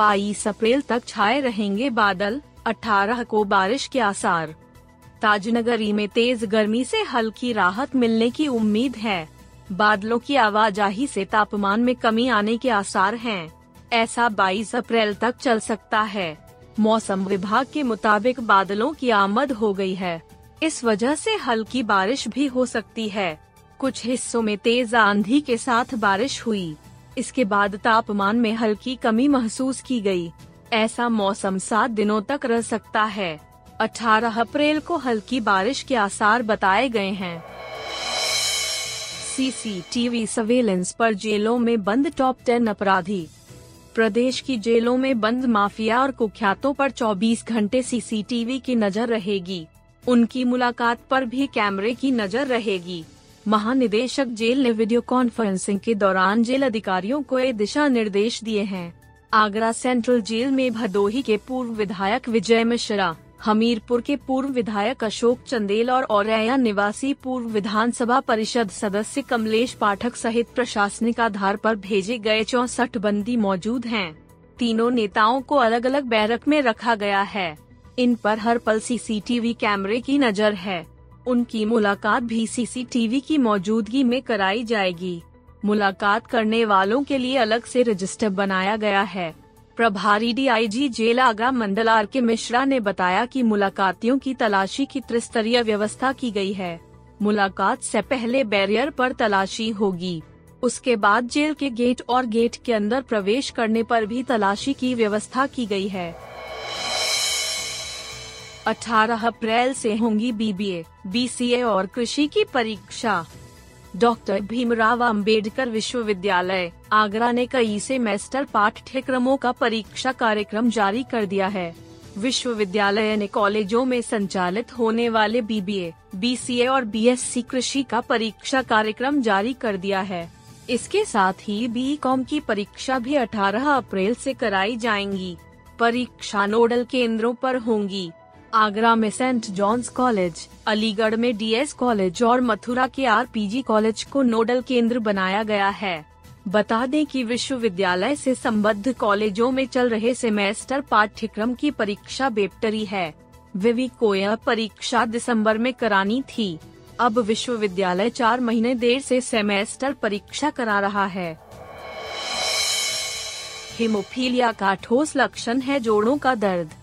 बाईस अप्रैल तक छाए रहेंगे बादल 18 को बारिश के आसार। ताजनगरी में तेज गर्मी से हल्की राहत मिलने की उम्मीद है। बादलों की आवाजाही से तापमान में कमी आने के आसार हैं। ऐसा 22 अप्रैल तक चल सकता है। मौसम विभाग के मुताबिक बादलों की आमद हो गई है। इस वजह से हल्की बारिश भी हो सकती है। कुछ हिस्सों में तेज आंधी के साथ बारिश हुई। इसके बाद तापमान में हल्की कमी महसूस की गई। ऐसा मौसम सात दिनों तक रह सकता है। 18 अप्रैल को हल्की बारिश के आसार बताए गए हैं। सीसीटीवी सर्वेलेंस पर जेलों में बंद टॉप टेन अपराधी। प्रदेश की जेलों में बंद माफिया और कुख्यातों पर 24 घंटे सीसीटीवी की नज़र रहेगी। उनकी मुलाकात पर भी कैमरे की नज़र रहेगी। महानिदेशक जेल ने वीडियो कॉन्फ्रेंसिंग के दौरान जेल अधिकारियों को ये दिशा निर्देश दिए हैं। आगरा सेंट्रल जेल में भदोही के पूर्व विधायक विजय मिश्रा, हमीरपुर के पूर्व विधायक अशोक चंदेल और औरैया निवासी पूर्व विधानसभा परिषद सदस्य कमलेश पाठक सहित प्रशासनिक आधार पर भेजे गए चौसठ बंदी मौजूद हैं। तीनों नेताओं को अलग अलग बैरक में रखा गया है। इन पर हर पल सीसीटीवी कैमरे की नज़र है। उनकी मुलाकात भी सीसीटीवी की मौजूदगी में कराई जाएगी। मुलाकात करने वालों के लिए अलग से रजिस्टर बनाया गया है। प्रभारी डीआईजी जेल आगरा मंडल आर के मिश्रा ने बताया कि मुलाकातियों की तलाशी की त्रिस्तरीय व्यवस्था की गई है। मुलाकात से पहले बैरियर पर तलाशी होगी। उसके बाद जेल के गेट और गेट के अंदर प्रवेश करने पर भी तलाशी की व्यवस्था की गई है। 18 अप्रैल से होंगी बीबीए, बीसीए और कृषि की परीक्षा। डॉक्टर भीमराव अंबेडकर विश्वविद्यालय आगरा ने कई सेमेस्टर पाठ्यक्रमों का परीक्षा कार्यक्रम जारी कर दिया है। विश्वविद्यालय ने कॉलेजों में संचालित होने वाले बीबीए, बीसीए और बीएससी कृषि का परीक्षा कार्यक्रम जारी कर दिया है। इसके साथ ही बी कॉम की परीक्षा भी 18 अप्रैल से कराई जाएँगी। परीक्षा नोडल केंद्रों पर होंगी। आगरा में सेंट जॉन्स कॉलेज, अलीगढ़ में डीएस कॉलेज और मथुरा के आरपीजी कॉलेज को नोडल केंद्र बनाया गया है। बता दें कि विश्वविद्यालय से संबद्ध कॉलेजों में चल रहे सेमेस्टर पाठ्यक्रम की परीक्षा बेपटरी है। विवि को यह परीक्षा दिसंबर में करानी थी। अब विश्वविद्यालय चार महीने देर से सेमेस्टर परीक्षा करा रहा है। हिमोफीलिया का ठोस लक्षण है जोड़ों का दर्द।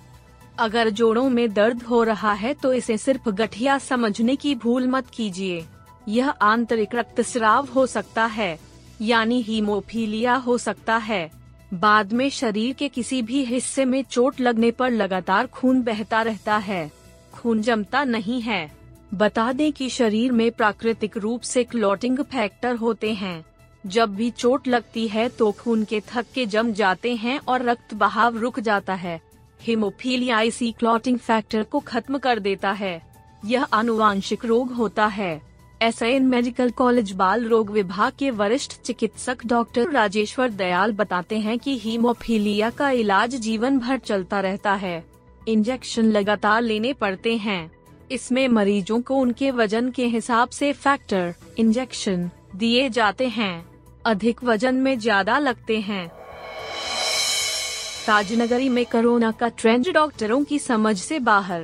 अगर जोड़ों में दर्द हो रहा है तो इसे सिर्फ़ गठिया समझने की भूल मत कीजिए। यह आंतरिक रक्तस्राव हो सकता है, यानी हीमोफीलिया हो सकता है। बाद में शरीर के किसी भी हिस्से में चोट लगने पर लगातार खून बहता रहता है। खून जमता नहीं है। बता दें कि शरीर में प्राकृतिक रूप से क्लॉटिंग फैक्टर होते हैं। जब भी चोट लगती है तो खून के थक्के जम जाते हैं और रक्त बहाव रुक जाता है। हीमोफीलिया इसी क्लॉटिंग फैक्टर को खत्म कर देता है। यह आनुवांशिक रोग होता है। एस मेडिकल कॉलेज बाल रोग विभाग के वरिष्ठ चिकित्सक डॉक्टर राजेश्वर दयाल बताते हैं कि हीमोफीलिया का इलाज जीवन भर चलता रहता है। इंजेक्शन लगातार लेने पड़ते हैं। इसमें मरीजों को उनके वज़न के हिसाब से फैक्टर इंजेक्शन दिए जाते हैं। अधिक वज़न में ज़्यादा लगते हैं। ताजनगरी में कोरोना का ट्रेंड डॉक्टरों की समझ से बाहर।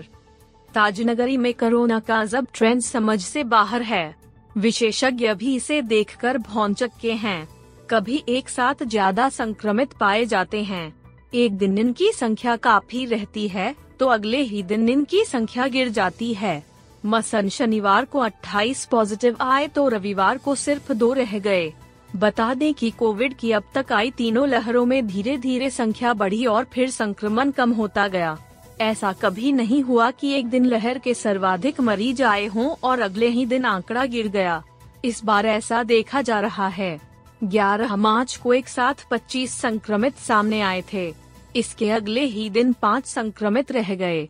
ताजनगरी में कोरोना का जब ट्रेंड समझ से बाहर है, विशेषज्ञ भी इसे देखकर भौचक्के हैं। कभी एक साथ ज़्यादा संक्रमित पाए जाते हैं। एक दिन इनकी संख्या काफ़ी रहती है तो अगले ही दिन इनकी संख्या गिर जाती है। मसन शनिवार को 28 पॉजिटिव आए तो रविवार को सिर्फ़ दो रह गए। बता दें कि कोविड की अब तक आई तीनों लहरों में धीरे धीरे संख्या बढ़ी और फिर संक्रमण कम होता गया। ऐसा कभी नहीं हुआ कि एक दिन लहर के सर्वाधिक मरीज़ आए हों और अगले ही दिन आंकड़ा गिर गया। इस बार ऐसा देखा जा रहा है। 11 मार्च को एक साथ 25 संक्रमित सामने आए थे। इसके अगले ही दिन पाँच संक्रमित रह गए।